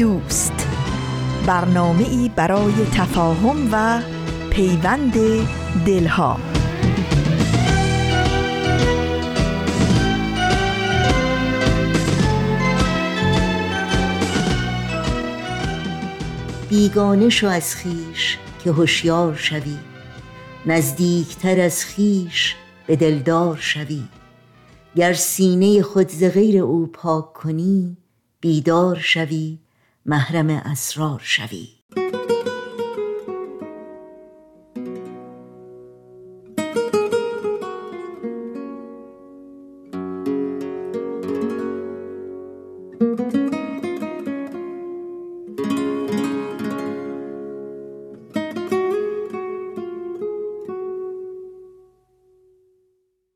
دوست. برنامه ای برای تفاهم و پیوند دلها. بیگانه شو از خیش که هوشیار شوی. نزدیکتر از خیش به دلدار شوی. گر سینه خود ز غیر او پاک کنی بیدار شوی. محرم اسرار شوی.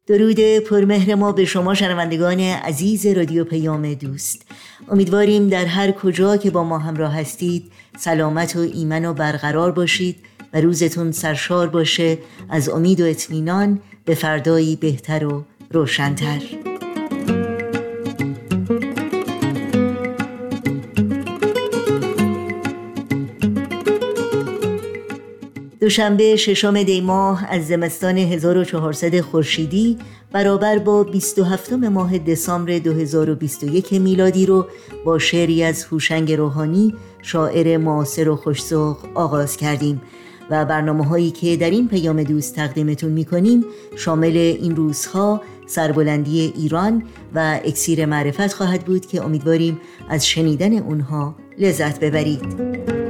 درود پرمهر ما به شما شنوندگان عزیز رادیو پیام دوست. امیدواریم در هر کجا که با ما همراه هستید سلامت و ایمن و برقرار باشید و روزتون سرشار باشه. از امید و اطمینان به فردایی بهتر و روشنتر. دوشنبه ششم دی ماه از زمستان 1400 خورشیدی برابر با 27 ماه دسامبر 2021 میلادی رو با شعری از هوشنگ روحانی شاعر معاصر و خوشسوق آغاز کردیم و برنامه هایی که در این پیام دوست تقدیمتون می‌کنیم شامل این روزها سربلندی ایران و اکسیر معرفت خواهد بود که امیدواریم از شنیدن اونها لذت ببرید.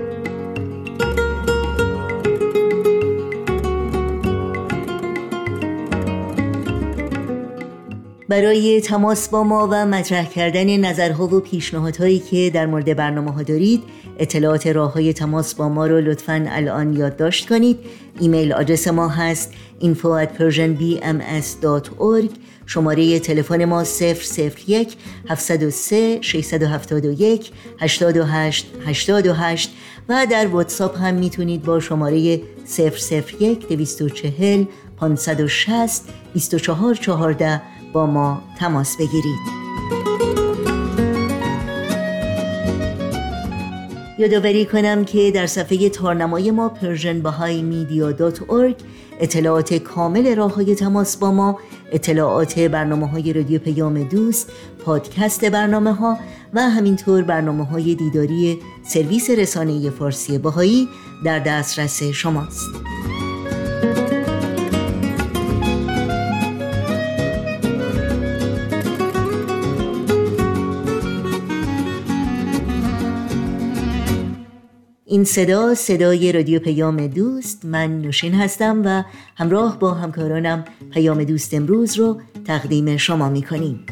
برای تماس با ما و مطرح کردن نظرها و پیشنهادهایی که در مورد برنامه ها دارید اطلاعات راه های تماس با ما رو لطفا الان یادداشت کنید. ایمیل آدرس ما هست info at persianbms.org شماره تلفن ما 001 703 671 828 828 و در واتساپ هم می‌تونید با شماره 001 240 560 2414 با ما تماس بگیرید. یادآوری کنم که در صفحه تارنمای ما Persian اطلاعات کامل راه های تماس با ما اطلاعات برنامه های رادیو پیام دوست پادکست برنامه ها و همینطور برنامه های دیداری سرویس رسانه فارسی بهائی در دسترس شماست. این صدا صدای رادیو پیام دوست. من نوشین هستم و همراه با همکارانم پیام دوست امروز رو تقدیم شما می کنیم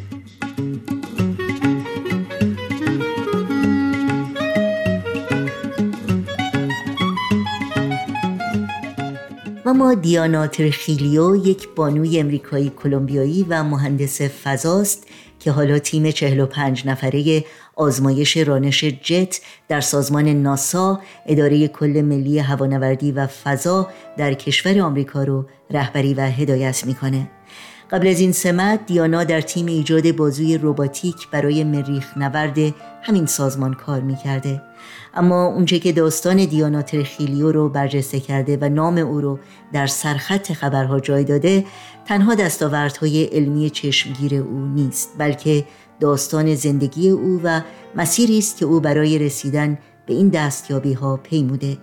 اما دیانا ترخیلیو یک بانوی امریکایی کلمبیایی و مهندس فضاست که حالا تیم 45 نفره آزمایش رانش جت در سازمان ناسا اداره کل ملی هوانوردی و فضا در کشور آمریکا رو رهبری و هدایت می‌کنه. قبل از این سمت دیانا در تیم ایجاد بازوی روباتیک برای مریخ نورد همین سازمان کار می‌کرده. اما اونچه که داستان دیانا ترخیلیو رو برجسته کرده و نام او رو در سرخط خبرها جای داده تنها دستاوردهای علمی چشمگیر او نیست بلکه داستان زندگی او و مسیری است که او برای رسیدن به این دستیابی ها پیموده.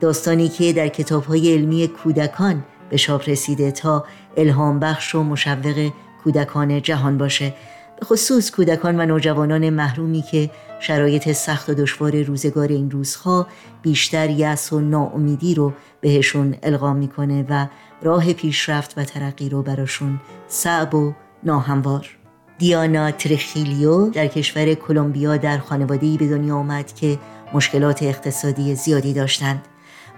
داستانی که در کتاب های علمی کودکان به شاپ رسیده تا الهام بخش و مشوق کودکان جهان باشه. به خصوص کودکان و نوجوانان محرومی که شرایط سخت و دشوار روزگار این روزها بیشتر یأس و ناامیدی رو بهشون القا می‌کنه و راه پیشرفت و ترقی رو براشون صعب و ناهموار. دیانا ترخیلیو در کشور کلمبیا در خانواده‌ای به دنیا آمد که مشکلات اقتصادی زیادی داشتند.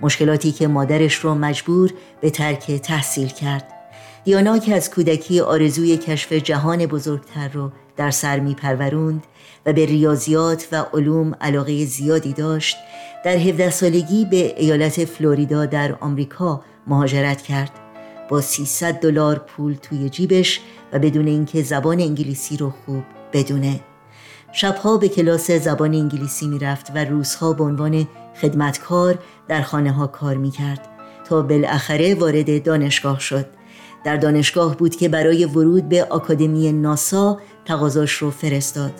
مشکلاتی که مادرش رو مجبور به ترک تحصیل کرد. دیانا که از کودکی آرزوی کشف جهان بزرگتر رو در سر می پروروند و به ریاضیات و علوم علاقه زیادی داشت در 17 سالگی به ایالت فلوریدا در آمریکا مهاجرت کرد. با 300 دلار پول توی جیبش و بدون اینکه زبان انگلیسی رو خوب بدونه. شبها به کلاس زبان انگلیسی می‌رفت و روزها به عنوان خدمتکار در خانه ها کار می‌کرد تا بالاخره وارد دانشگاه شد. در دانشگاه بود که برای ورود به آکادمی ناسا تقاضاش رو فرستاد.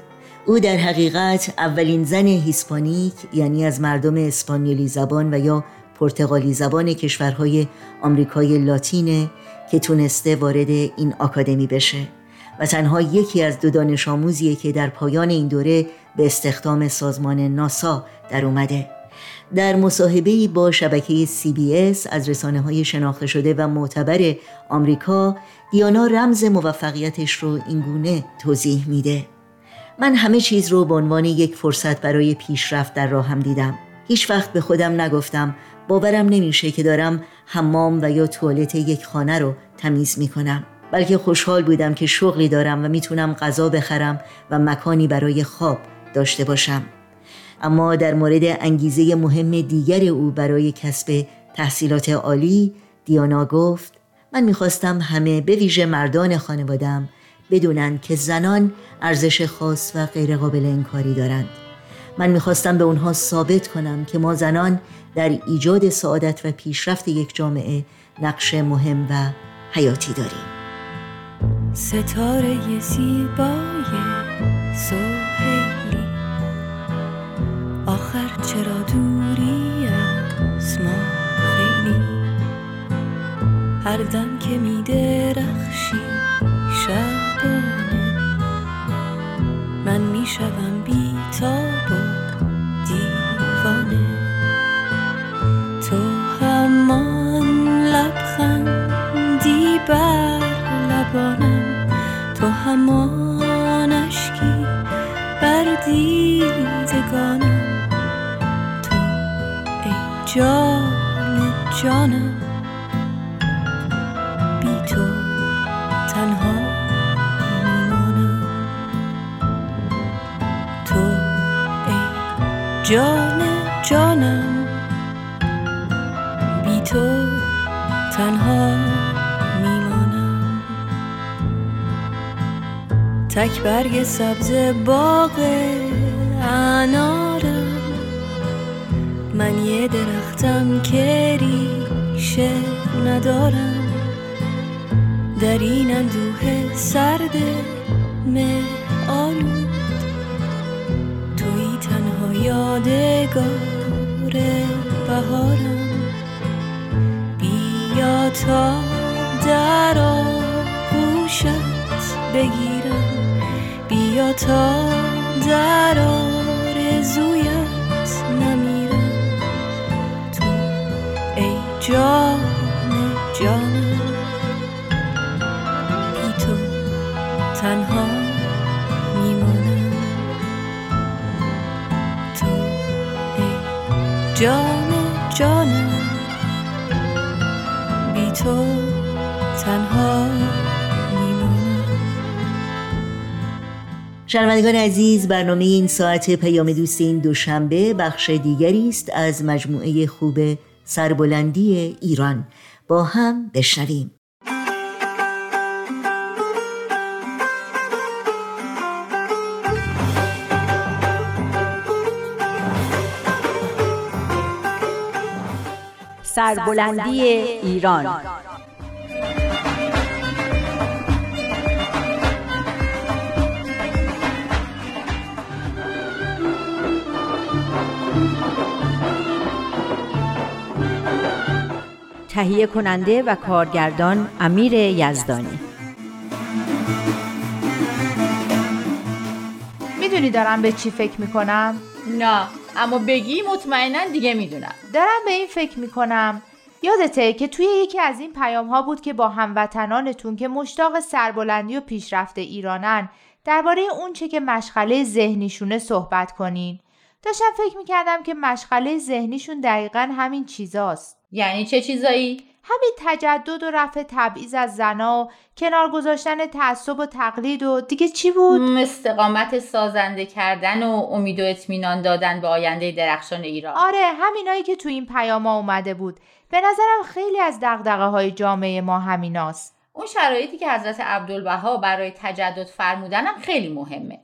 او در حقیقت اولین زن هیسپانیک یعنی از مردم اسپانیولی زبان و یا پرتغالی زبان کشورهای آمریکای لاتینه که تونسته وارد این آکادمی بشه و تنها یکی از دو دانش آموزیه که در پایان این دوره به استخدام سازمان ناسا در اومده. در مصاحبه با شبکه CBS از رسانه های شناخته شده و معتبر آمریکا دیانا رمز موفقیتش رو اینگونه توضیح میده. من همه چیز رو به عنوان یک فرصت برای پیشرفت در راهم دیدم. هیچ وقت به خودم نگفتم باورم نمیشه که دارم حمام و یا توالت یک خانه رو تمیز می‌کنم. بلکه خوشحال بودم که شغلی دارم و می‌تونم غذا بخرم و مکانی برای خواب داشته باشم. اما در مورد انگیزه مهم دیگر او برای کسب تحصیلات عالی دیانا گفت من می‌خواستم همه به ویژه مردان خانوادم بدونن که زنان ارزش خاص و غیرقابل انکاری دارند. من می‌خواستم به اونها ثابت کنم که ما زنان در ایجاد سعادت و پیشرفت یک جامعه نقش مهم و حیاتی داریم. ستاره زیبای سوهیلی آخر چرا دوری از ما خیلی؟ هر دم که می درخشی شبانه. من می شوم بی جان جانم بی تو تنها میمانم. تک برگ سبز باغ انارم. من یه درختم که ریشه ندارم. در این اندوه سرد مه یادگار بهارم. بیا تا در آغوشت بگیرم. بیا تا در آرزویت نمیرم. تو ای جان جان جانم. بی تو تنها شنوندگان عزیز برنامه این ساعت پیام دوست این دوشنبه بخش دیگری است از مجموعه خوب سربلندی ایران. با هم بشنویم. سربلندی ایران. تهیه کننده و کارگردان امیر یزدانی. می‌دونی دارم به چی فکر می‌کنم؟ نه. اما بگی مطمئنا دیگه می‌دونم. دارم به این فکر می‌کنم. یادته که توی یکی از این پیام ها بود که با هموطنانتون که مشتاق سربلندی و پیشرفت ایرانن درباره اون چه که مشغله ذهنیشونه صحبت کنین. داشتم فکر می‌کردم که مشغله ذهنیشون دقیقا همین چیزاست. یعنی چه چیزایی؟ همین تجدد و رفع تبعیض از زنا و کنار گذاشتن تعصب و تقلید و دیگه چی بود؟ استقامت سازنده کردن و امید و اطمینان دادن به آینده درخشان ایران. آره همینایی که تو این پیاما اومده بود. به نظرم خیلی از دقدقه های جامعه ما همیناست. اون شرایطی که حضرت عبدالبها برای تجدد فرمودنم خیلی مهمه.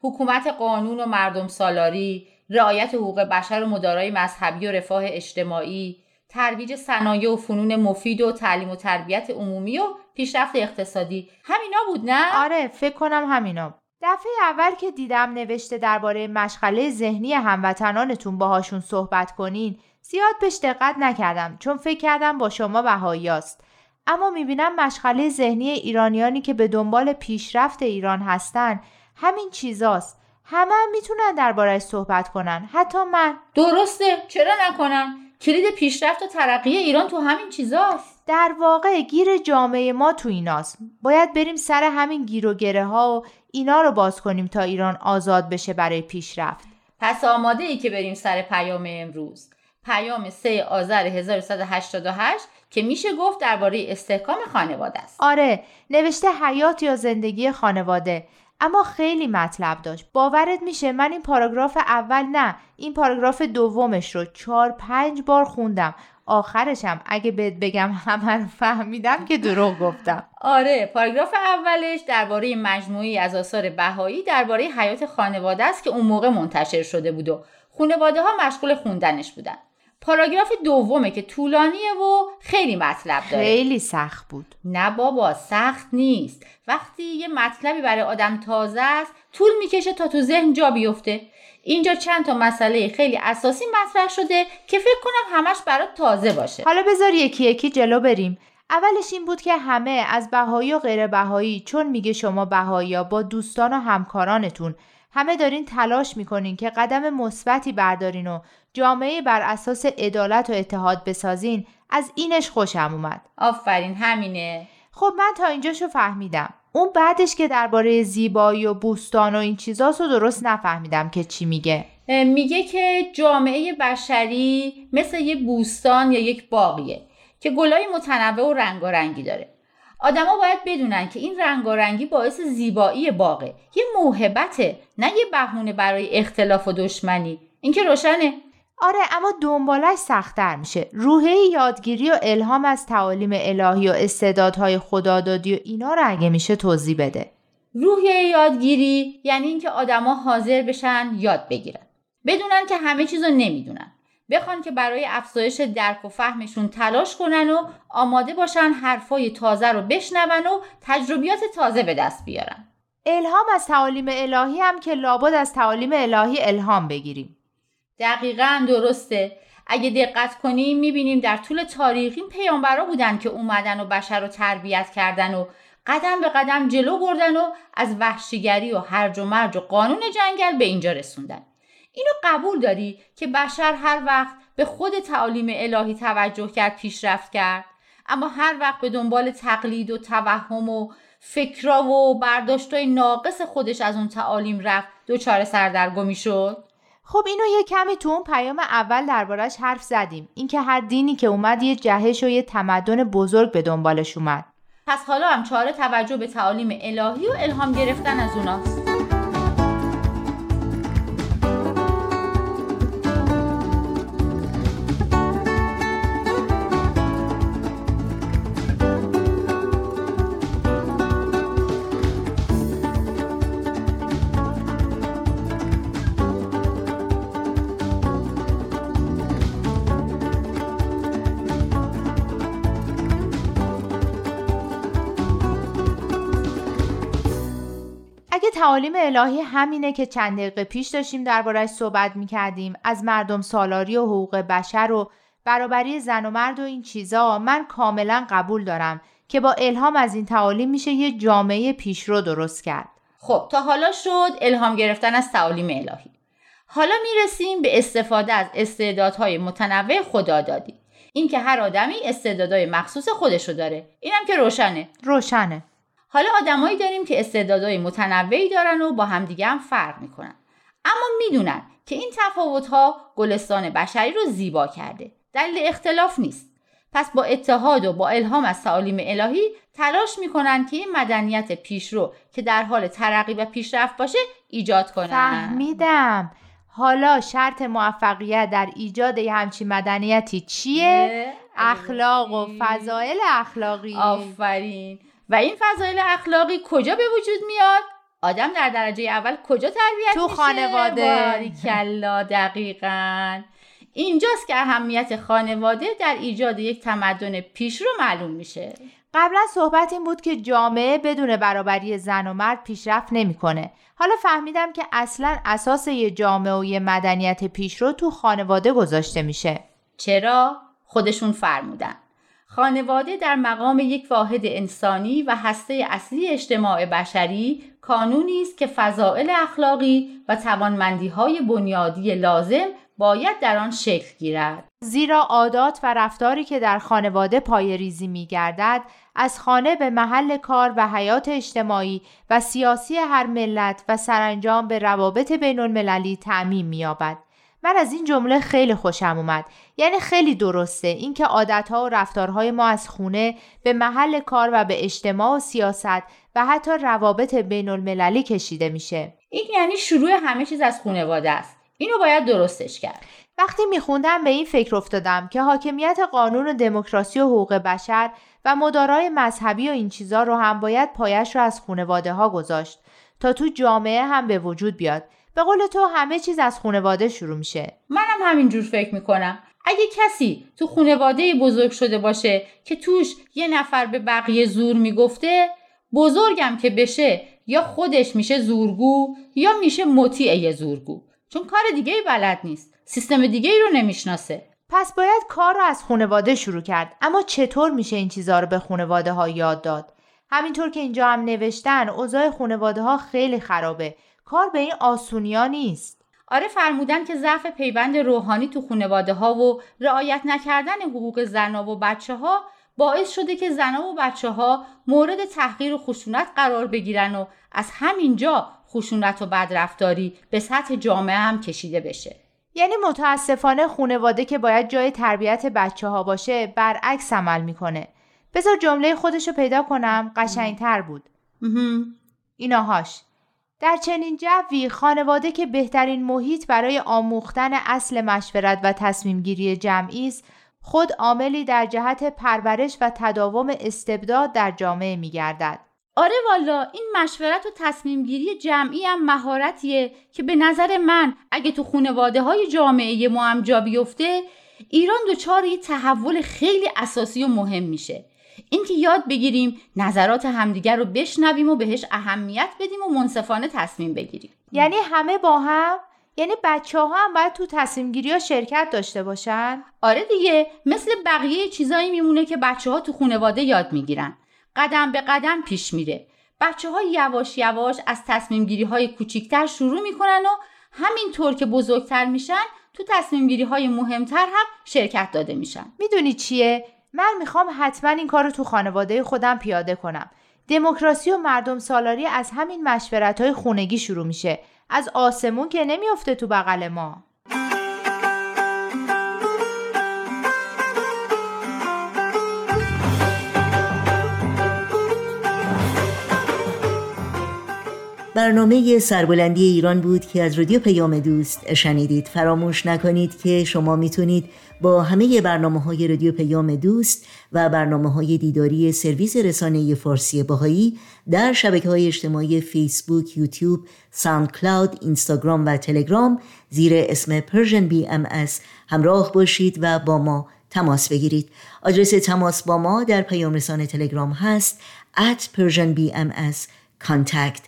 حکومت قانون و مردم سالاری رعایت حقوق بشر و مدارای مذهبی و رفاه اجتماعی ترویج صنایع و فنون مفید و تعلیم و تربیت عمومی و پیشرفت اقتصادی. همینا بود نه؟ آره فکر کنم همینا دفعه اول که دیدم نوشته درباره مشغله ذهنی هموطنانتون باهاشون صحبت کنین زیاد بهش دقت نکردم چون فکر کردم با شما بهاییاست اما می‌بینم مشغله ذهنی ایرانیانی که به دنبال پیشرفت ایران هستن همین چیزاست. همه هم می‌تونن دربارهش صحبت کنن. حتی من. درسته. چرا نکنن کلید پیشرفت و ترقی ایران تو همین چیزاست. در واقع گیر جامعه ما تو ایناست. باید بریم سر همین گیر و گره ها و اینا رو باز کنیم تا ایران آزاد بشه برای پیشرفت. پس آماده ای که بریم سر پیام امروز. پیام 3 آذر 1188 که میشه گفت درباره استحکام خانواده است. آره نوشته حیات یا زندگی خانواده. اما خیلی مطلب داشت. باورت میشه من این پاراگراف اول نه این پاراگراف دومش رو چهار پنج بار خوندم. آخرشم اگه بهت بگم همه رو فهمیدم که دروغ گفتم. آره پاراگراف اولش درباره مجموعی از آثار بهایی درباره حیات خانواده است که اون موقع منتشر شده بود و خانواده ها مشغول خوندنش بودن. پاراگراف دومه که طولانیه و خیلی مطلب داره. خیلی سخت بود. نه بابا سخت نیست. وقتی یه مطلبی برای آدم تازه است طول می‌کشه تا تو ذهن جا بیفته. اینجا چند تا مسئله خیلی اساسی مطرح شده که فکر کنم همش برات تازه باشه. حالا بذار یکی یکی جلو بریم. اولش این بود که همه از بهایی و غیر بهایی چون میگه شما بهایی با دوستان و همکارانتون همه دارین تلاش می‌کنین که قدم مثبتی بردارین و جامعه بر اساس عدالت و اتحاد بسازین. از اینش خوشم اومد. آفرین همینه. خب من تا اینجاشو فهمیدم. اون بعدش که درباره زیبایی و بوستان و این چیزاسو درست نفهمیدم که چی میگه. میگه که جامعه بشری مثل یه بوستان یا یک باغیه که گلای متنوع و رنگارنگی داره. آدما باید بدونن که این رنگارنگی باعث زیبایی باغه. یه موهبته نه یه بهونه برای اختلاف و دشمنی. این که روشنه. آره اما دنبالش سختتر میشه. روحه یادگیری و الهام از تعالیم الهی و استعدادهای خدادادی و اینا رو اگه میشه توضیح بده. روحیه یادگیری یعنی اینکه آدما حاضر بشن یاد بگیرن. بدونن که همه چیزو نمی‌دونن. بخوان که برای افزایش درک و فهمشون تلاش کنن و آماده باشن حرفای تازه رو بشنون و تجربیات تازه به دست بیارن. الهام از تعالیم الهی هم که لابد از تعالیم الهی الهام بگیریم. دقیقا درسته. اگه دقت کنیم می‌بینیم در طول تاریخ این پیامبرا بودن که اومدن و بشر رو تربیت کردن و قدم به قدم جلو بردن و از وحشیگری و هرج و مرج و قانون جنگل به اینجا رسوندن. اینو قبول داری که بشر هر وقت به خود تعالیم الهی توجه کرد پیشرفت کرد. اما هر وقت به دنبال تقلید و توهم و فکرا و برداشتای ناقص خودش از اون تعالیم رفت دچار سردرگمی شد. خب اینو یه کمی تو اون پیام اول دربارش حرف زدیم. اینکه هر دینی که اومد یه جهش و یه تمدن بزرگ به دنبالش اومد. پس حالا هم چاره توجه به تعالیم الهی و الهام گرفتن از اوناست. تعالیم الهی همینه که چند دقیقه پیش داشتیم دربارش صحبت می‌کردیم. از مردم سالاری و حقوق بشر و برابری زن و مرد و این چیزا من کاملا قبول دارم که با الهام از این تعالیم میشه یه جامعه پیشرو درست کرد. خب تا حالا شد الهام گرفتن از تعالیم الهی. حالا می‌رسیم به استفاده از استعدادهای متنوع خدادادی. اینکه هر آدمی استعدادهای مخصوص خودشو داره. اینم که روشنه. روشنه. حالا آدمایی داریم که استعدادهای متنوعی دارن و با همدیگه هم فرق می‌کنن. اما می‌دونن که این تفاوتها گلستان بشری رو زیبا کرده. دلیل اختلاف نیست. پس با اتحاد و با الهام از تعالیم الهی تلاش می‌کنن که این مدنیت پیشرو که در حال ترقی و پیشرفت باشه ایجاد کنن. فهمیدم. حالا شرط موفقیت در ایجاد یه همچین مدنیتی چیه؟ اخلاق و فضایل اخلاقی. آفرین. و این فضایل اخلاقی کجا به وجود میاد آدم در درجه اول کجا تربیت تو میشه خانواده. کلا دقیقا اینجاست که اهمیت خانواده در ایجاد یک تمدن پیشرو معلوم میشه قبلا صحبت این بود که جامعه بدون برابری زن و مرد پیشرفت نمی‌کنه. حالا فهمیدم که اصلا اساس یه جامعه و یه مدنیت پیشرو تو خانواده گذاشته میشه. چرا خودشون فرمودن خانواده در مقام یک واحد انسانی و هسته اصلی اجتماع بشری کانونی است که فضائل اخلاقی و توانمندی های بنیادی لازم باید در آن شکل گیرد زیرا عادات و رفتاری که در خانواده پای ریزی می گردد از خانه به محل کار و حیات اجتماعی و سیاسی هر ملت و سرانجام به روابط بین المللی تعمیم می یابد. من از این جمله خیلی خوشم اومد. یعنی خیلی درسته اینکه عادتها و رفتارهای ما از خونه به محل کار و به اجتماع و سیاست و حتی روابط بین المللی کشیده میشه. این یعنی شروع همه چیز از خانواده است. اینو باید درستش کرد. وقتی میخوندم به این فکر افتادم که حاکمیت قانون و دموکراسی و حقوق بشر و مدارای مذهبی و این چیزا رو هم باید پایش رو از خانواده ها گذاشت تا تو جامعه هم به وجود بیاد. به قول تو همه چیز از خانواده شروع میشه. منم همینجور فکر می‌کنم. اگه کسی تو خانواده بزرگ شده باشه که توش یه نفر به بقیه زور می‌گفته بزرگم که بشه یا خودش میشه زورگو یا میشه مطیع زورگو. چون کار دیگه ای بلد نیست. سیستم دیگه ای رو نمی‌شناسه. پس باید کار رو از خانواده شروع کرد. اما چطور میشه این چیزها رو به خانواده ها یاد داد؟ همینطور که اینجا هم نوشتن اوضاع خانواده ها خیلی خرابه. کار به این آسونیا نیست. آره فرمودن که ضعف پیوند روحانی تو خانواده ها و رعایت نکردن حقوق زنا و بچه ها باعث شده که زنا و بچه ها مورد تحقیر و خشونت قرار بگیرن و از همینجا خشونت و بدرفتاری به سطح جامعه هم کشیده بشه. یعنی متاسفانه خانواده که باید جای تربیت بچه ها باشه برعکس عمل می‌کنه. بذار جمله خودشو پیدا کنم قشنگتر بود. ایناهاش. در چنین جوی خانواده که بهترین محیط برای آموختن اصل مشورت و تصمیم گیری جمعی است خود عاملی در جهت پرورش و تداوم استبداد در جامعه می گردد. آره والا این مشورت و تصمیم گیری جمعی هم مهارتیه که به نظر من اگه تو خانواده های جامعه ما هم جا بیفته ایران دچار یه تحول خیلی اساسی و مهم میشه اینکه یاد بگیریم نظرات همدیگر رو بشنویم و بهش اهمیت بدیم و منصفانه تصمیم بگیریم. یعنی همه با هم یعنی بچه ها هم باید تو تصمیم گیری ها شرکت داشته باشن؟ آره دیگه مثل بقیه چیزایی میمونه که بچه ها تو خانواده یاد می‌گیرن. قدم به قدم پیش میره. بچه ها یواش یواش از تصمیم گیری های کوچیکتر شروع می‌کنن و همینطور که بزرگتر میشن تو تصمیم گیری های مهمتر هم شرکت داده میشن. می‌دونی چیه؟ من می‌خوام حتما این کار رو تو خانواده خودم پیاده کنم. دموکراسی و مردم سالاری از همین مشورت های خونگی شروع میشه. از آسمون که نمیافته تو بغل ما. برنامه سربلندی ایران بود که از رادیو پیام دوست شنیدید. فراموش نکنید که شما می‌تونید با همه برنامه های رادیو پیام دوست و برنامه های دیداری سرویس رسانه فارسی بهائی در شبکه های اجتماعی فیسبوک، یوتیوب، ساوند کلاود، اینستاگرام و تلگرام زیر اسم Persian BMS همراه باشید و با ما تماس بگیرید. آدرس تماس با ما در پیام رسان تلگرام هست at Persian BMS contact.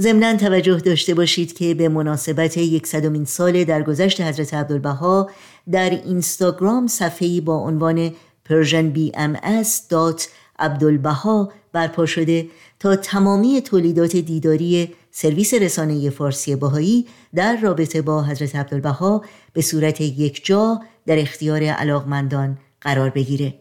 ضمنا توجه داشته باشید که به مناسبت یکصدمین سال درگذشت حضرت عبدالبها در اینستاگرام صفحه‌ای با عنوان persianbms.abdulbaha برپا شده تا تمامی تولیدات دیداری سرویس رسانه فارسی باهایی در رابطه با حضرت عبدالبها به صورت یک جا در اختیار علاقمندان قرار بگیره.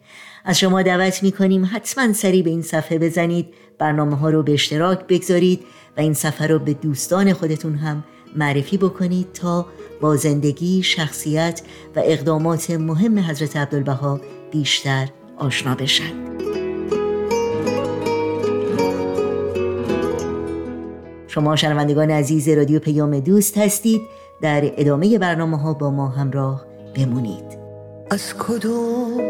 از شما دعوت می کنیم حتما سری به این صفحه بزنید برنامه ها رو به اشتراک بگذارید و این سفر رو به دوستان خودتون هم معرفی بکنید تا با زندگی، شخصیت و اقدامات مهم حضرت عبدالبها بیشتر آشنا بشن. شما شنوندگان عزیز رادیو پیام دوست هستید. در ادامه برنامه ها با ما همراه بمونید. از کدوم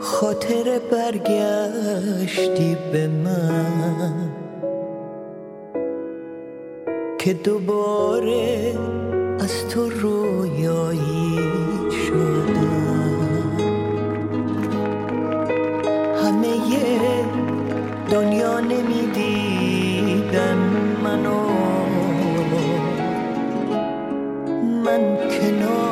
خاطر برگشتی به من؟ که دوباره از تو رویایی شدم. همه دنیا نمی‌دیدن منو. من کنار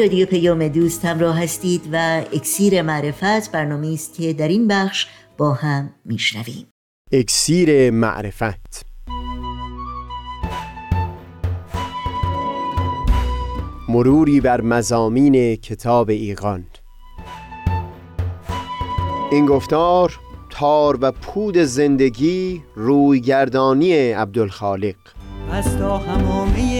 رادیو پیام دوست همراه هستید و اکسیر معرفت برنامه است که در این بخش با هم میشنویم. اکسیر معرفت. مروری بر مزامین کتاب ایقان این گفتار تار و پود زندگی رویگردانی عبدالخالق. از تا همامه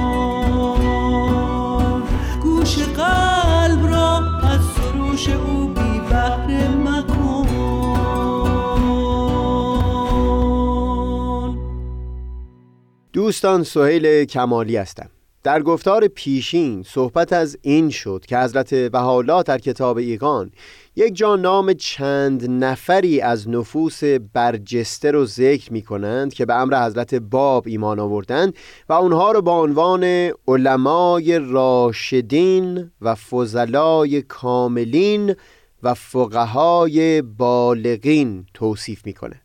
قلب را او بی مکن. دوستان سهیل کمالی هستم. در گفتار پیشین صحبت از این شد که حضرت بهاءالله در کتاب ایقان یک جا نام چند نفری از نفوس برجسته رو ذکر می کنند که به امر حضرت باب ایمان آوردند و اونها رو با عنوان علمای راشدین و فضلای کاملین و فقهای بالغین توصیف می‌کنه.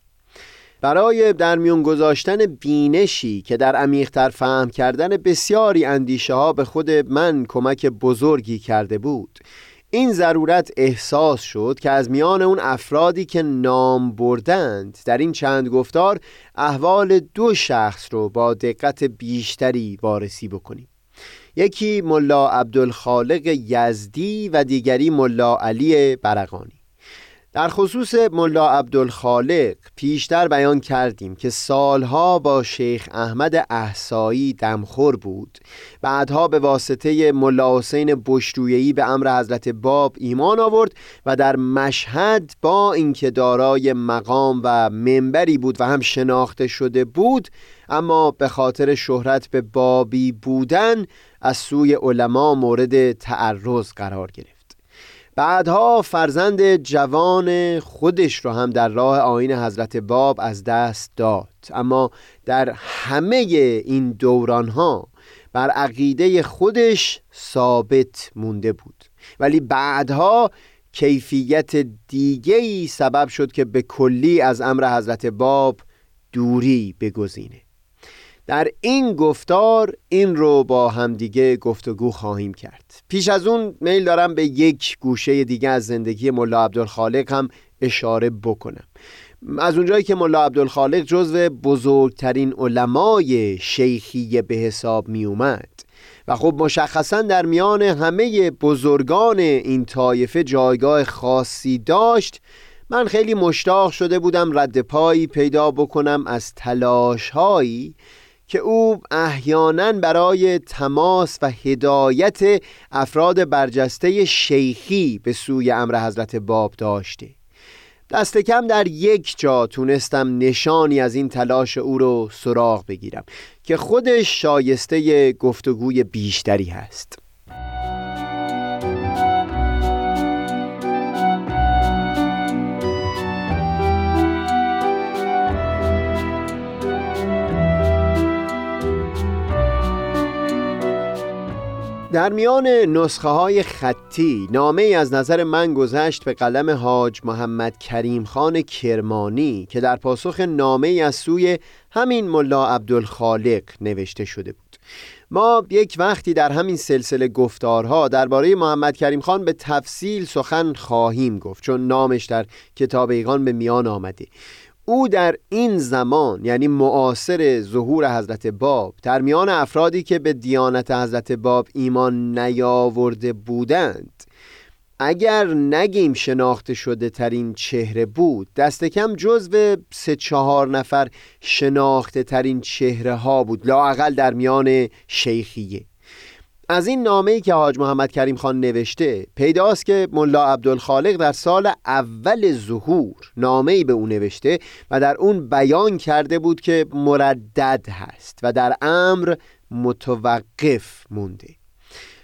برای در میون گذاشتن بینشی که در عمیقتر فهم کردن بسیاری اندیشه ها به خود من کمک بزرگی کرده بود این ضرورت احساس شد که از میان اون افرادی که نام بردند در این چند گفتار احوال دو شخص رو با دقت بیشتری وارسی بکنیم. یکی ملا عبدالخالق یزدی و دیگری ملا علی برقانی. در خصوص ملا عبدالخالق پیشتر بیان کردیم که سالها با شیخ احمد احسایی دمخور بود. بعدها به واسطه ملا حسین بشرویهی به امر حضرت باب ایمان آورد و در مشهد با اینکه دارای مقام و منبری بود و هم شناخته شده بود اما به خاطر شهرت به بابی بودن از سوی علما مورد تعرض قرار گرفت. بعدها فرزند جوان خودش رو هم در راه آین حضرت باب از دست داد. اما در همه این دوران ها بر عقیده خودش ثابت مونده بود. ولی بعدها کیفیت دیگهی سبب شد که به کلی از امر حضرت باب دوری بگزینه. در این گفتار این رو با همدیگه گفتگو خواهیم کرد. پیش از اون میل دارم به یک گوشه دیگه از زندگی ملا عبدالخالق هم اشاره بکنم. از اونجایی که ملا عبدالخالق جزو بزرگترین علمای شیخی به حساب می اومد و خب مشخصا در میان همه بزرگان این طایفه جایگاه خاصی داشت من خیلی مشتاق شده بودم رد پایی پیدا بکنم از تلاش هایی که او احیانا برای تماس و هدایت افراد برجسته شیخی به سوی امر حضرت باب داشته. دست کم در یک جا تونستم نشانی از این تلاش او رو سراغ بگیرم که خودش شایسته گفتگوی بیشتری هست. در میان نسخه های خطی نامه ای از نظر من گذشت به قلم حاج محمد کریم خان کرمانی که در پاسخ نامه ای از سوی همین ملا عبدالخالق نوشته شده بود. ما یک وقتی در همین سلسله گفتارها درباره محمد کریم خان به تفصیل سخن خواهیم گفت چون نامش در کتاب ایقان به میان آمده. او در این زمان یعنی معاصر ظهور حضرت باب در میان افرادی که به دیانت حضرت باب ایمان نیاورده بودند اگر نگیم شناخته شده ترین چهره بود دست کم جزو سه چهار نفر شناخته ترین چهره ها بود لاقل در میان شیخیه. از این نامه‌ای که حاج محمد کریم خان نوشته پیداست که ملا عبدالخالق در سال اول ظهور نامه‌ای به او نوشته و در اون بیان کرده بود که مردد هست و در امر متوقف مونده.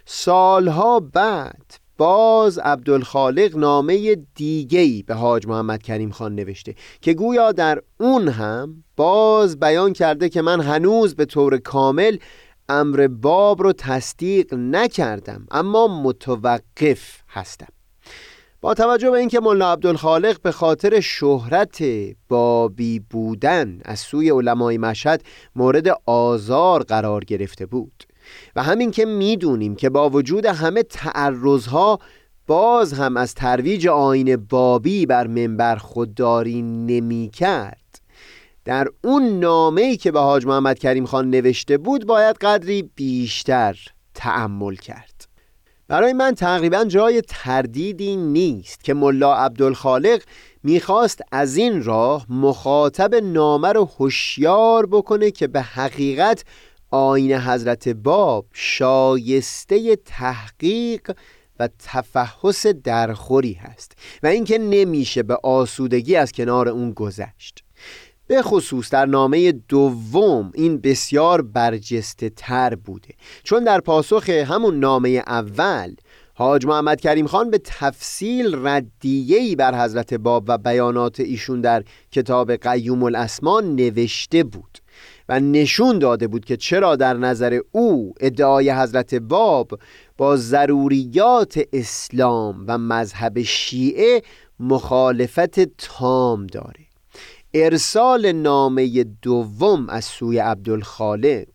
سالها بعد باز عبدالخالق نامه دیگهی به حاج محمد کریم خان نوشته که گویا در اون هم باز بیان کرده که من هنوز به طور کامل امر باب رو تصدیق نکردم اما متوقف هستم. با توجه به اینکه ملا عبدالخالق به خاطر شهرت بابی بودن از سوی علمای مشهد مورد آزار قرار گرفته بود و همین که می‌دونیم که با وجود همه تعرضها باز هم از ترویج آین بابی بر منبر خودداری نمی کرد در اون نامه‌ای که به حاج محمد کریم خان نوشته بود باید قدری بیشتر تأمل کرد. برای من تقریبا جای تردیدی نیست که ملا عبدالخالق می‌خواست از این راه مخاطب نامه رو هوشیار بکنه که به حقیقت آین حضرت باب شایسته تحقیق و تفحص درخوری هست و اینکه نمیشه به آسودگی از کنار اون گذشت. به خصوص در نامه دوم این بسیار برجسته تر بوده. چون در پاسخ همون نامه اول حاج محمد کریم خان به تفصیل ردیهی بر حضرت باب و بیانات ایشون در کتاب قیوم الاسمان نوشته بود و نشون داده بود که چرا در نظر او ادعای حضرت باب با ضروریات اسلام و مذهب شیعه مخالفت تام داره. ارسال نامه دوم از سوی عبدالخالق.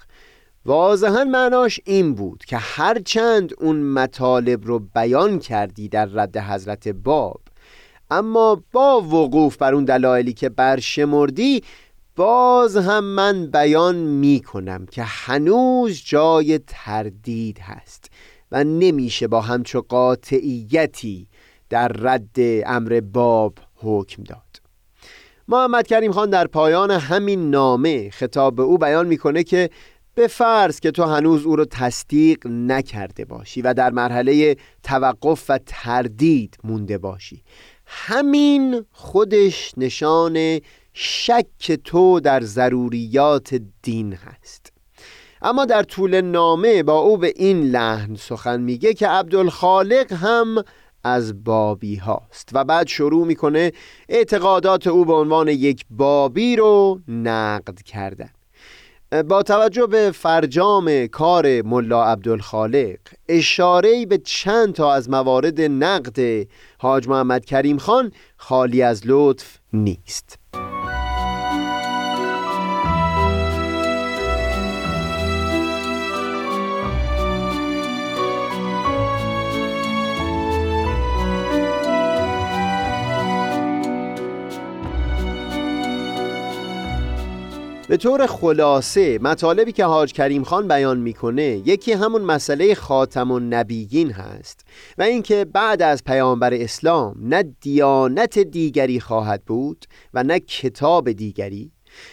واضحا معناش این بود که هرچند اون مطالب رو بیان کردی در رد حضرت باب اما با وقوف بر اون دلایلی که برشمردی باز هم من بیان می کنم که هنوز جای تردید هست و نمیشه با همچو قاطعیتی در رد امر باب حکم داد. محمد کریم خان در پایان همین نامه خطاب به او بیان می‌کنه که به فرض که تو هنوز او رو تصدیق نکرده باشی و در مرحله توقف و تردید مونده باشی. همین خودش نشان شک تو در ضروریات دین هست. اما در طول نامه با او به این لحن سخن میگه که عبدالخالق هم از بابی هاست و بعد شروع می‌کنه اعتقادات او به عنوان یک بابی رو نقد کردن. با توجه به فرجام کار ملا عبدالخالق اشاره به چند تا از موارد نقد حاج محمد کریم خان خالی از لطف نیست. به طور خلاصه مطالبی که حاج کریم خان بیان می‌کنه یکی همون مسئله خاتم و نبیین هست و اینکه بعد از پیامبر اسلام نه دیانت دیگری خواهد بود و نه کتاب دیگری.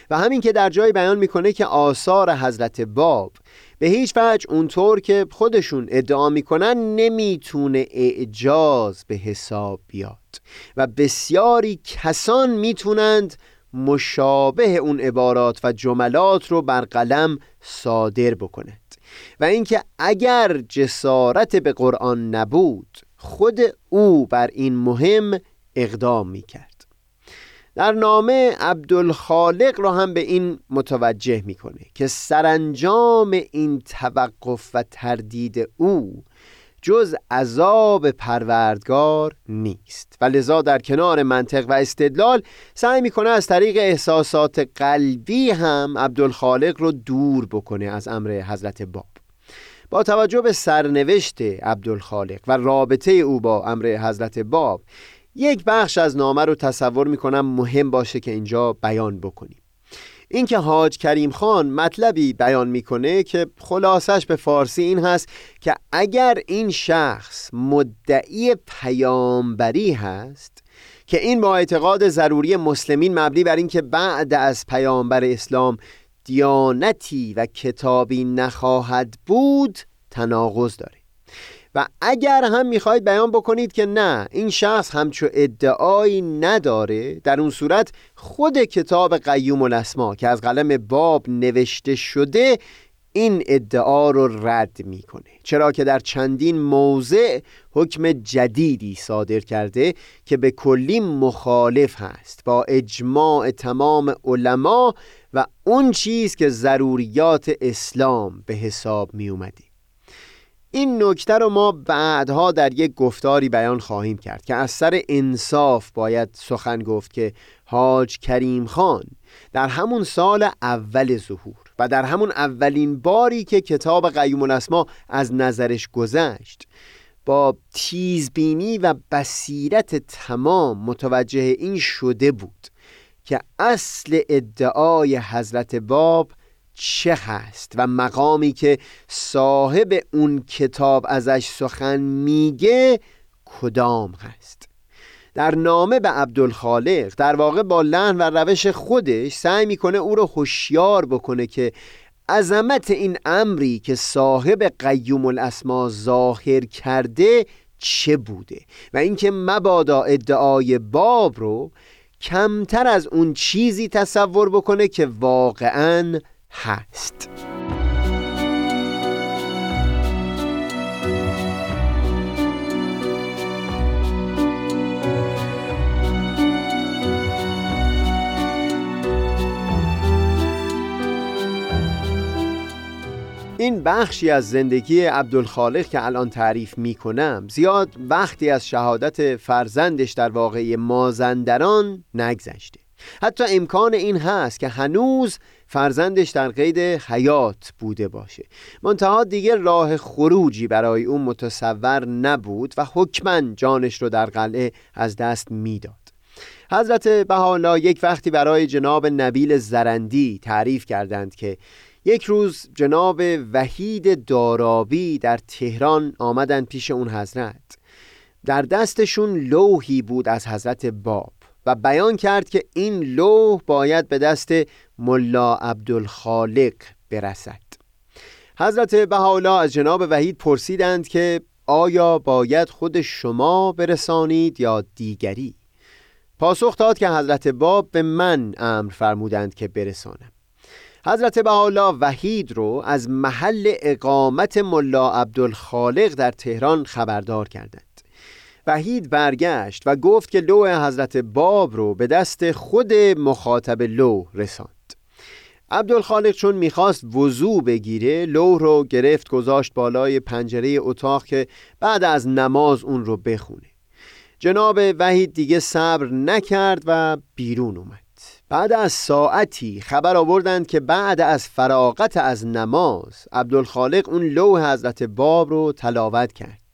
و همین که در جای بیان می‌کنه که آثار حضرت باب به هیچ وجه اونطور که خودشون ادعا می‌کنن نمی‌تونه اعجاز به حساب بیاد. و بسیاری کسان می‌تونند مشابه اون عبارات و جملات رو بر قلم صادر بکند و اینکه اگر جسارت به قرآن نبود خود او بر این مهم اقدام می کرد در نامه عبدالخالق را هم به این متوجه می‌کنه که سرانجام این توقف و تردید او جز عذاب پروردگار نیست. و لذا در کنار منطق و استدلال سعی می‌کنه از طریق احساسات قلبی هم عبدالخالق رو دور بکنه از امر حضرت باب. با توجه به سرنوشت عبدالخالق و رابطه او با امر حضرت باب یک بخش از نامه رو تصور می‌کنم مهم باشه که اینجا بیان بکنیم. اینکه حاج کریم خان مطلبی بیان می‌کنه که خلاصش به فارسی این هست که اگر این شخص مدعی پیامبری هست که این با اعتقاد ضروری مسلمین مبنی بر اینکه بعد از پیامبر اسلام دیانتی و کتابی نخواهد بود تناقض داره. و اگر هم می‌خواید بیان بکنید که نه این شخص همچو ادعایی نداره. در اون صورت خود کتاب قیوم الاسما که از قلم باب نوشته شده این ادعا رو رد می‌کنه. چرا که در چندین موضع حکم جدیدی صادر کرده که به کلی مخالف هست. با اجماع تمام علما و اون چیز که ضروریات اسلام به حساب می اومده این نکته رو ما بعدها در یک گفتاری بیان خواهیم کرد که از سر انصاف باید سخن گفت که حاج کریم خان در همون سال اول ظهور و در همون اولین باری که کتاب قیوم الاسما از نظرش گذشت با تیزبینی و بصیرت تمام متوجه این شده بود که اصل ادعای حضرت باب چه هست و مقامی که صاحب اون کتاب ازش سخن میگه کدام هست؟ در نامه به عبدالخالق در واقع با لحن و روش خودش سعی می‌کنه او رو هوشیار بکنه که عظمت این امری که صاحب قیوم الاسما ظاهر کرده چه بوده و اینکه مبادا ادعای باب رو کمتر از اون چیزی تصور بکنه که واقعا هست این بخشی از زندگی عبدالخالق که الان تعریف می کنم زیاد وقتی از شهادت فرزندش در واقعی مازندران نگذشته. حتی امکان این هست که هنوز فرزندش در قید حیات بوده باشه. منتها دیگه راه خروجی برای اون متصور نبود و حکما جانش رو در قلعه از دست می‌داد. حضرت بهاءالله یک وقتی برای جناب نبیل زرندی تعریف کردند که یک روز جناب وحید دارابی در تهران آمدند پیش اون حضرت. در دستشون لوحی بود از حضرت باب. و بیان کرد که این لوح باید به دست ملا عبدالخالق برسد. حضرت بهاءالله از جناب وحید پرسیدند که آیا باید خود شما برسانید یا دیگری؟ پاسخ داد که حضرت باب به من امر فرمودند که برسانم. حضرت بهاءالله وحید رو از محل اقامت ملا عبدالخالق در تهران خبردار کردند. وحید برگشت و گفت که لوح حضرت باب رو به دست خود مخاطب لوح رساند. عبدالخالق چون می‌خواست وضوع بگیره لوح رو گرفت گذاشت بالای پنجره اتاق که بعد از نماز اون رو بخونه. جناب وحید دیگه صبر نکرد و بیرون اومد. بعد از ساعتی خبر آوردند که بعد از فراغت از نماز عبدالخالق اون لوح حضرت باب رو تلاوت کرد.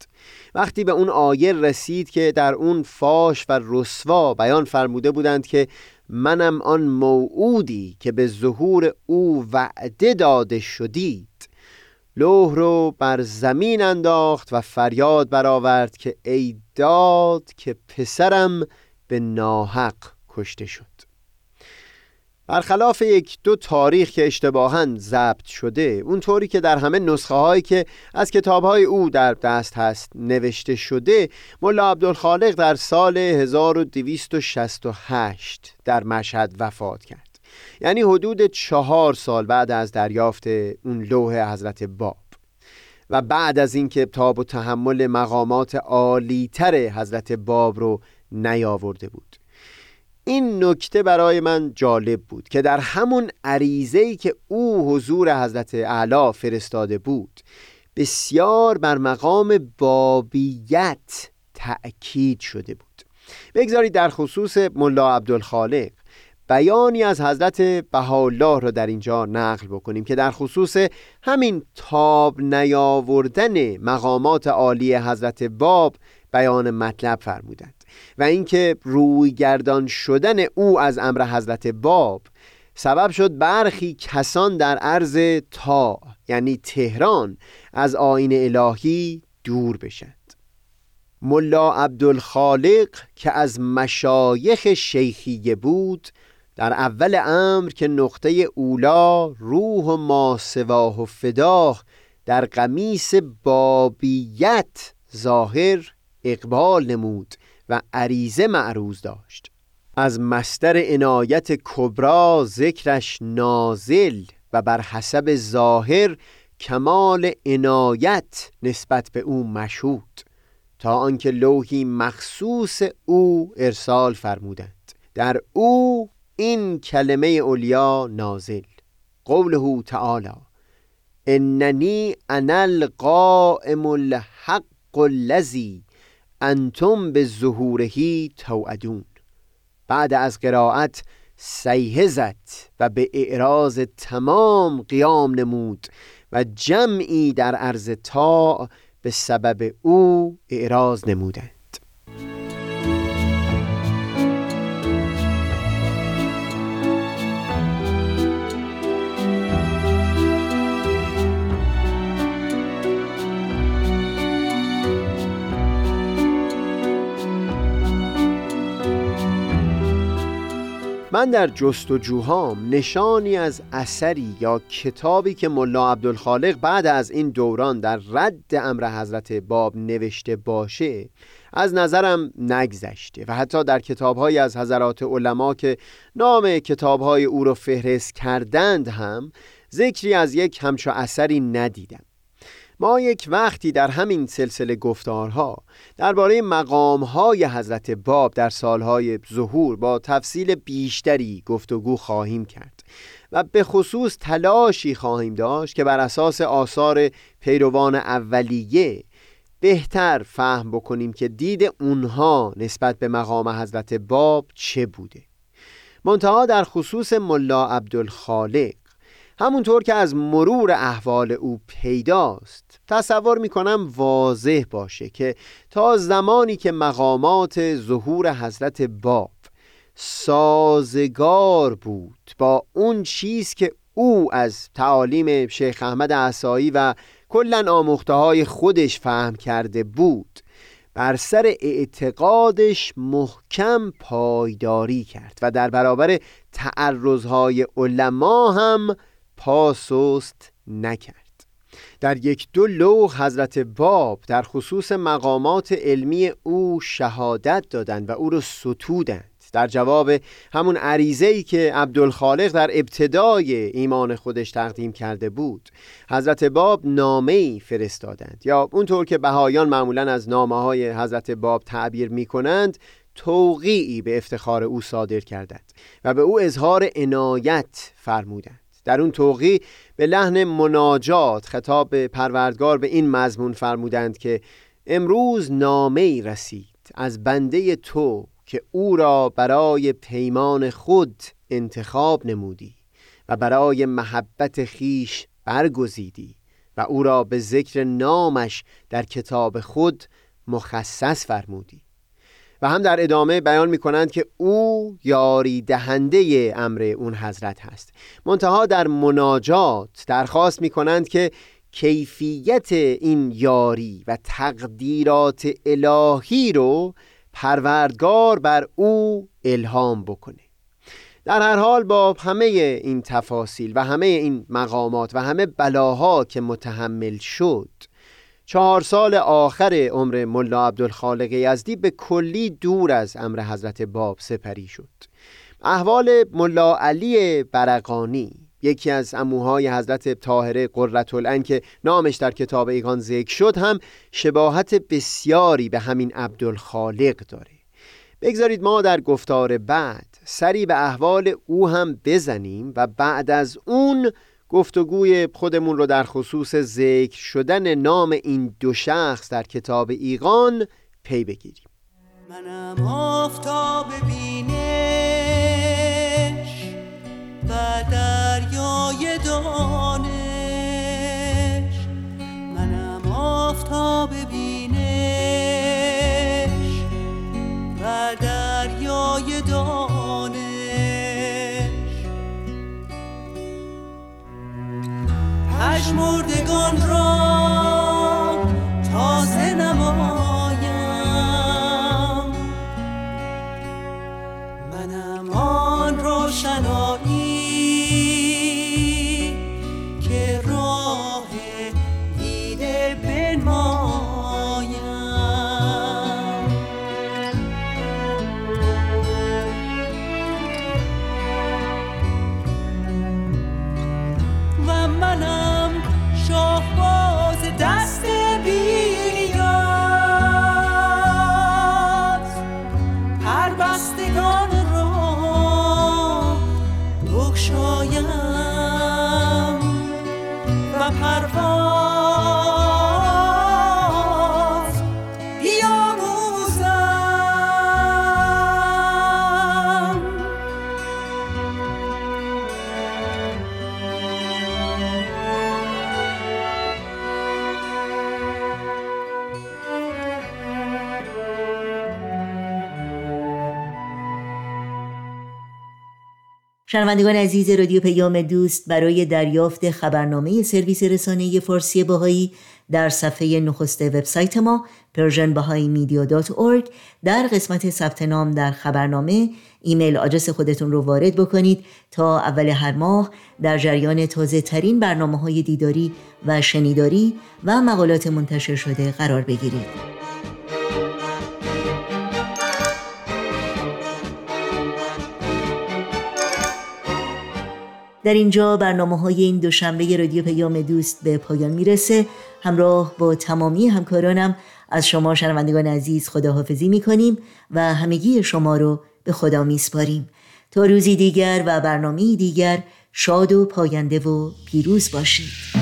وقتی به اون آیه رسید که در اون فاش و رسوا بیان فرموده بودند که منم آن موعودی که به ظهور او وعده داده شدید. لوح رو بر زمین انداخت و فریاد برآورد که ای داد که پسرم به ناحق کشته شد. برخلاف یک دو تاریخ که اشتباها ضبط شده اونطوری که در همه نسخه هایی که از کتاب های او در دست هست نوشته شده ملا عبدالخالق در سال 1268 در مشهد وفات کرد. یعنی حدود چهار سال بعد از دریافت اون لوح حضرت باب. و بعد از اینکه تاب و تحمل مقامات عالیتر حضرت باب رو نیاورده بود. این نکته برای من جالب بود که در همون عریضه‌ای که او حضور حضرت اعلی فرستاده بود بسیار بر مقام بابیت تأکید شده بود. بگذارید در خصوص ملا عبدالخالق بیانی از حضرت بهاءالله را در اینجا نقل بکنیم که در خصوص همین تاب نیاوردن مقامات عالی حضرت باب بیان مطلب فرمودند. و اینکه روی گردان شدن او از امر حضرت باب سبب شد برخی کسان در عرض تا یعنی تهران از آین الهی دور بشند. ملا عبدالخالق که از مشایخ شیخیه بود در اول امر که نقطه اولا روح و ماسواه و فداه در قمیس بابیت ظاهر اقبال نمود. و عریضه معروض داشت. از مستر عنایت کبرا ذکرش نازل و بر حسب ظاهر کمال عنایت نسبت به او مشهود تا آنکه لوحی مخصوص او ارسال فرمودند. در او این کلمه اولیا نازل. قوله تعالی اننی انا القائم الحق الذی انتم به ظهورهی توعدون. بعد از قرائت سیه زد و به اعراض تمام قیام نمود و جمعی در عرض تا به سبب او اعراض نمودند. من در جستجوهام نشانی از اثری یا کتابی که ملا عبدالخالق بعد از این دوران در رد امر حضرت باب نوشته باشه از نظرم نگذشته و حتی در کتابهایی از حضرات علما که نام کتابهای او را فهرست کردند هم ذکری از یک همچو اثری ندیدم. ما یک وقتی در همین سلسله گفتارها درباره مقامهای حضرت باب در سالهای ظهور با تفصیل بیشتری گفتگو خواهیم کرد و به خصوص تلاشی خواهیم داشت که بر اساس آثار پیروان اولیه بهتر فهم بکنیم که دید اونها نسبت به مقام حضرت باب چه بوده. منتها در خصوص ملا عبدالخالق همونطور که از مرور احوال او پیداست تصور می‌کنم واضح باشه که تا زمانی که مقامات ظهور حضرت باب سازگار بود با اون چیز که او از تعالیم شیخ احمد عصایی و کلا آموخته های خودش فهم کرده بود بر سر اعتقادش محکم پایداری کرد و در برابر تعرضهای علما هم پاسست نکرد. در یک دو لوح حضرت باب در خصوص مقامات علمی او شهادت دادند و او را ستودند. در جواب همون عریضه ای که عبدالخالق در ابتدای ایمان خودش تقدیم کرده بود حضرت باب نامه ای فرستادند. یا اونطور که بهایان معمولا از نامه های حضرت باب تعبیر می کنند توقیعی به افتخار او صادر کردند و به او اظهار عنایت فرمودند. در اون توقی به لحن مناجات خطاب پروردگار به این مضمون فرمودند که امروز نامه رسید از بنده تو که او را برای پیمان خود انتخاب نمودی و برای محبت خیش برگزیدی و او را به ذکر نامش در کتاب خود مخصص فرمودی. و هم در ادامه بیان می کنند که او یاری دهنده امر اون حضرت هست. منتها در مناجات درخواست می کنند که کیفیت این یاری و تقدیرات الهی رو پروردگار بر او الهام بکنه. در هر حال با همه این تفاصیل و همه این مقامات و همه بلاها که متحمل شد چهار سال آخر عمر ملا عبدالخالق یزدی به کلی دور از امر حضرت باب سپری شد. احوال ملا علی برقانی یکی از اموهای حضرت طاهره قررتالعین که نامش در کتاب ایگان ذکر شد هم شباهت بسیاری به همین عبدالخالق داره. بگذارید ما در گفتار بعد سری به احوال او هم بزنیم و بعد از اون گفتگوی خودمون رو در خصوص ذکر شدن نام این دو شخص در کتاب ایقان پی بگیریم. منم آفتاب بینش و دریای دانش. منم آفتاب بینش پژمردگان را شنوندگان عزیز رادیو پیام دوست برای دریافت خبرنامه سرویس رسانه فارسی باهایی در صفحه نخست وبسایت ما persianbahaimedia.org در قسمت ثبت نام در خبرنامه ایمیل آدرس خودتون رو وارد بکنید تا اول هر ماه در جریان تازه ترین برنامه های دیداری و شنیداری و مقالات منتشر شده قرار بگیرید. در اینجا برنامه های این دوشنبه رادیو پیام دوست به پایان می‌رسه. همراه با تمامی همکارانم از شما شنوندگان عزیز خداحافظی می‌کنیم و همگی شما رو به خدا میسپاریم. تا روزی دیگر و برنامه دیگر شاد و پاینده و پیروز باشید.